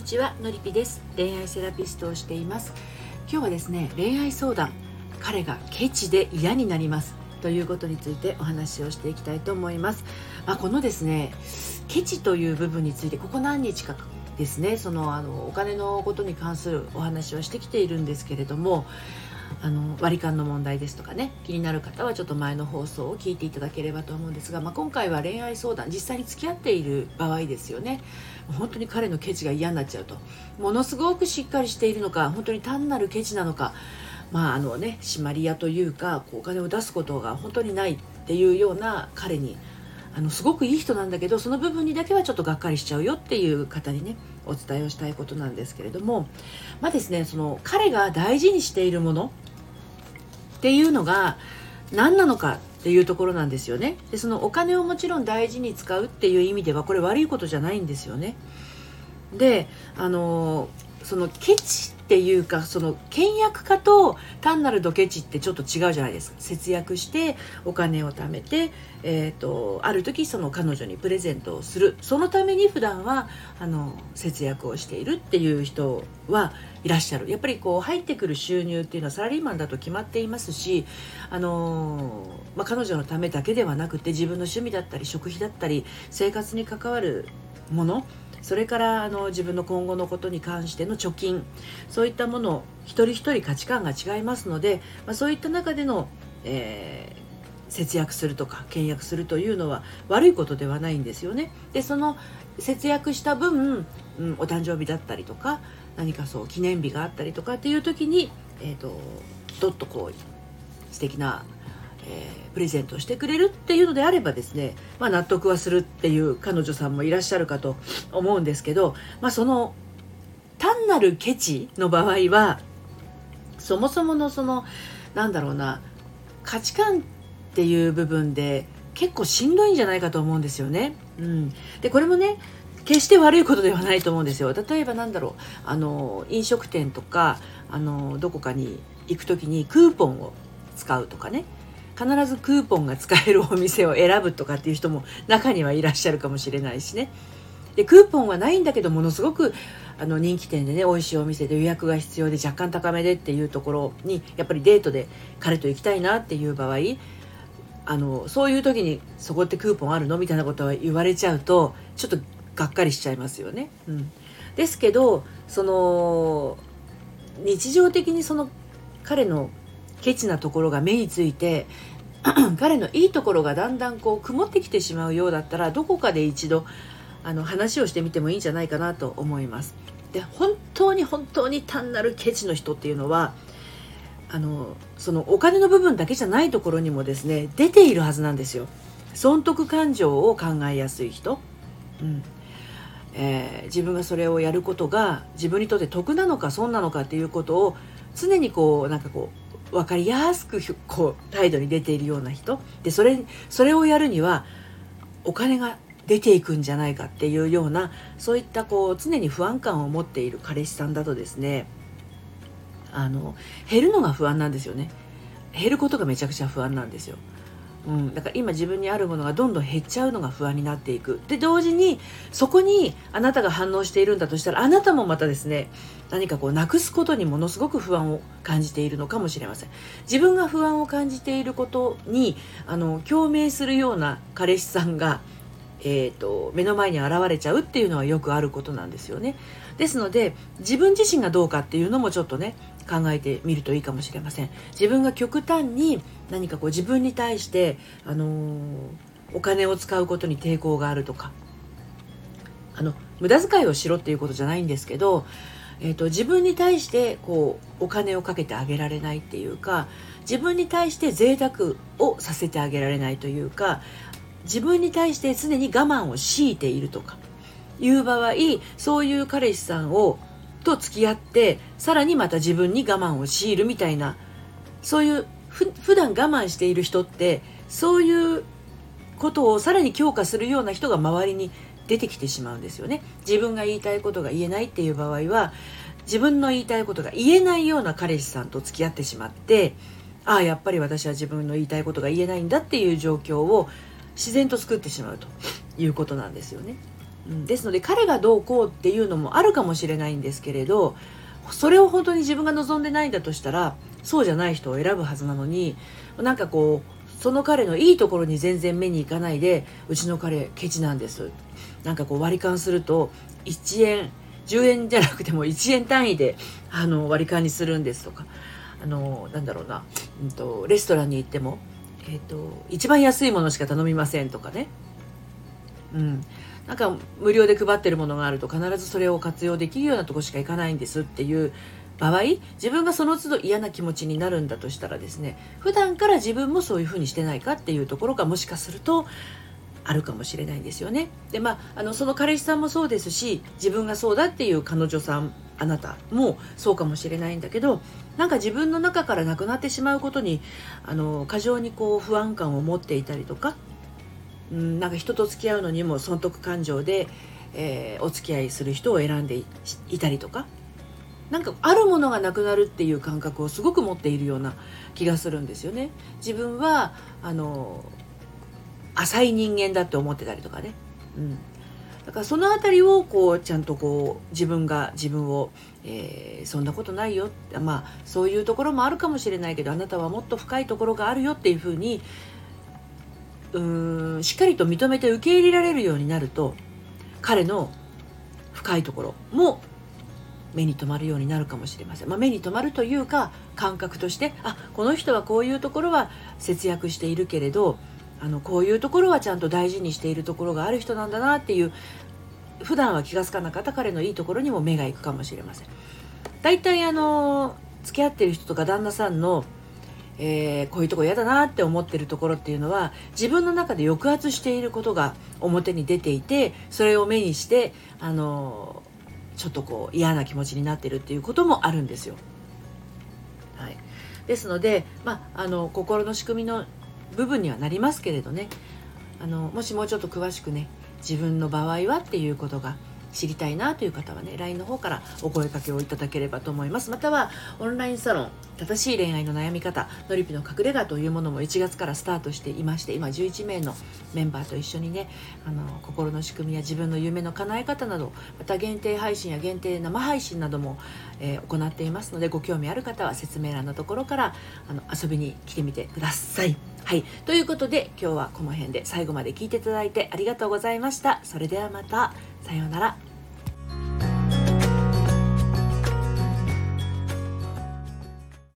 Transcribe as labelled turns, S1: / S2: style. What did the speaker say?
S1: にちはのりぴです。恋愛セラピストをしています。今日はですね恋愛相談彼がケチで嫌になりますということについてお話をしていきたいと思います、まあ、このですねケチという部分についてここ何日かですねそのあのお金のことに関するお話はしてきているんですけれどもあの割り勘の問題ですとかね気になる方はちょっと前の放送を聞いていただければと思うんですが、まあ、今回は恋愛相談実際に付き合っている場合ですよね。本当に彼のケチが嫌になっちゃうと。ものすごくしっかりしているのか本当に単なるケチなのかまああのね締まり屋というかこうお金を出すことが本当にないっていうような彼にあのすごくいい人なんだけどその部分にだけはちょっとがっかりしちゃうよっていう方にねお伝えをしたいことなんですけれどもまあですねその彼が大事にしているものっていうのが何なのかっていうところなんですよね。でそのお金をもちろん大事に使うっていう意味ではこれ悪いことじゃないんですよね。であのそのケチっていうかその倹約家と単なるドケチってちょっと違うじゃないですか。節約してお金を貯めて、えーと、ある時その彼女にプレゼントをする。そのために普段はあの節約をしているっていう人はいらっしゃる。やっぱりこう入ってくる収入っていうのはサラリーマンだと決まっていますし、あのまあ、彼女のためだけではなくて自分の趣味だったり食費だったり生活に関わるものそれからあの自分の今後のことに関しての貯金そういったもの一人一人価値観が違いますので、まあ、そういった中での、えー、節約するとか倹約するというのは悪いことではないんですよね。でその節約した分、うん、お誕生日だったりとか何かそう記念日があったりとかっていう時に、えー、とどっとこう素敵なえー、プレゼントしてくれるっていうのであればですね、まあ、納得はするっていう彼女さんもいらっしゃるかと思うんですけど、まあ、その単なるケチの場合はそもそものそのなんだろうな価値観っていう部分で結構しんどいんじゃないかと思うんですよね。うん、でこれもね決して悪いことではないと思うんですよ。例えばなんだろうあの飲食店とかあのどこかに行く時にクーポンを使うとかね必ずクーポンが使えるお店を選ぶとかっていう人も中にはいらっしゃるかもしれないしねでクーポンはないんだけどものすごくあの人気店でね美味しいお店で予約が必要で若干高めでっていうところにやっぱりデートで彼と行きたいなっていう場合あのそういう時にそこってクーポンあるのみたいなことを言われちゃうとちょっとがっかりしちゃいますよね。うん、ですけどその日常的にその彼のケチなところが目について 彼のいいところがだんだんこう曇ってきてしまうようだったらどこかで一度あの話をしてみてもいいんじゃないかなと思います。で本当に本当に単なるケチの人っていうのはあのそのお金の部分だけじゃないところにもですね出ているはずなんですよ。損得感情を考えやすい人、うんえー、自分がそれをやることが自分にとって得なのか損なのかっていうことを常にこうなんかこう分かりやすくこう態度に出ているような人。でそれそれをやるにはお金が出ていくんじゃないかっていうようなそういったこう常に不安感を持っている彼氏さんだとですねあの減るのが不安なんですよね。減ることがめちゃくちゃ不安なんですよ。うん、だから今自分にあるものがどんどん減っちゃうのが不安になっていく。で同時にそこにあなたが反応しているんだとしたらあなたもまたですね何かこうなくすことにものすごく不安を感じているのかもしれません。自分が不安を感じていることにあの共鳴するような彼氏さんがえーと、目の前に現れちゃうっていうのはよくあることなんですよね。ですので自分自身がどうかっていうのもちょっとね考えてみるといいかもしれません。自分が極端に何かこう自分に対して、あのー、お金を使うことに抵抗があるとかあの無駄遣いをしろっていうことじゃないんですけど、えーと、自分に対してこうお金をかけてあげられないっていうか自分に対して贅沢をさせてあげられないというか自分に対して常に我慢を強いているとかいう場合そういう彼氏さんをと付き合ってさらにまた自分に我慢を強いるみたいなそういうふ普段我慢している人ってそういうことをさらに強化するような人が周りに出てきてしまうんですよね自分が言いたいことが言えないっていう場合は自分の言いたいことが言えないような彼氏さんと付き合ってしまってああやっぱり私は自分の言いたいことが言えないんだっていう状況を自然と作ってしまうということなんですよね。ですので彼がどうこうっていうのもあるかもしれないんですけれどそれを本当に自分が望んでないんだとしたらそうじゃない人を選ぶはずなのになんかこうその彼のいいところに全然目に行かないでうちの彼ケチなんです。なんかこう割り勘すると1円10円じゃなくても1円単位であの割り勘にするんですとか。あのなんだろうな、うんと、レストランに行っても、えーと、一番安いものしか頼みませんとかね、うん、なんか無料で配ってるものがあると必ずそれを活用できるようなとこしか行かないんですっていう場合自分がその都度嫌な気持ちになるんだとしたらですね普段から自分もそういうふうにしてないかっていうところがもしかするとあるかもしれないんですよね。でまああのその彼氏さんもそうですし自分がそうだっていう彼女さんあなたもそうかもしれないんだけどなんか自分の中からなくなってしまうことにあの過剰にこう不安感を持っていたりとか、うん、なんか人と付き合うのにも損得感情で、えー、お付き合いする人を選んでいたりとかなんかあるものがなくなるっていう感覚をすごく持っているような気がするんですよね。自分はあの浅い人間だって思ってたりとかね。うん、だからその辺りをこうちゃんとこう自分が自分を、えー、そんなことないよまあそういうところもあるかもしれないけどあなたはもっと深いところがあるよっていうふうにうんしっかりと認めて受け入れられるようになると彼の深いところも目に留まるようになるかもしれません、まあ、目に留まるというか感覚としてあこの人はこういうところは節約しているけれどあのこういうところはちゃんと大事にしているところがある人なんだなっていう普段は気が付かなかった彼のいいところにも目がいくかもしれません。大体あの付き合ってる人とか旦那さんの、えー、こういうとこ嫌だなって思ってるところっていうのは自分の中で抑圧していることが表に出ていてそれを目にしてあのちょっとこう嫌な気持ちになってるっていうこともあるんですよ。はい、ですので、まあ、あの心の仕組みの部分にはなりますけれどねあのもしもうちょっと詳しくね自分の場合はっていうことが知りたいなという方はね LINE の方からお声かけをいただければと思いますまたはオンラインサロン正しい恋愛の悩み方のりぴの隠れ家というものも1月からスタートしていまして今11名のメンバーと一緒にねあの心の仕組みや自分の夢の叶え方などまた限定配信や限定生配信なども、えー、行っていますのでご興味ある方は説明欄のところからあの遊びに来てみてください。はい。ということで今日はこの辺で最後まで聞いていただいてありがとうございました。それではまた。さようなら。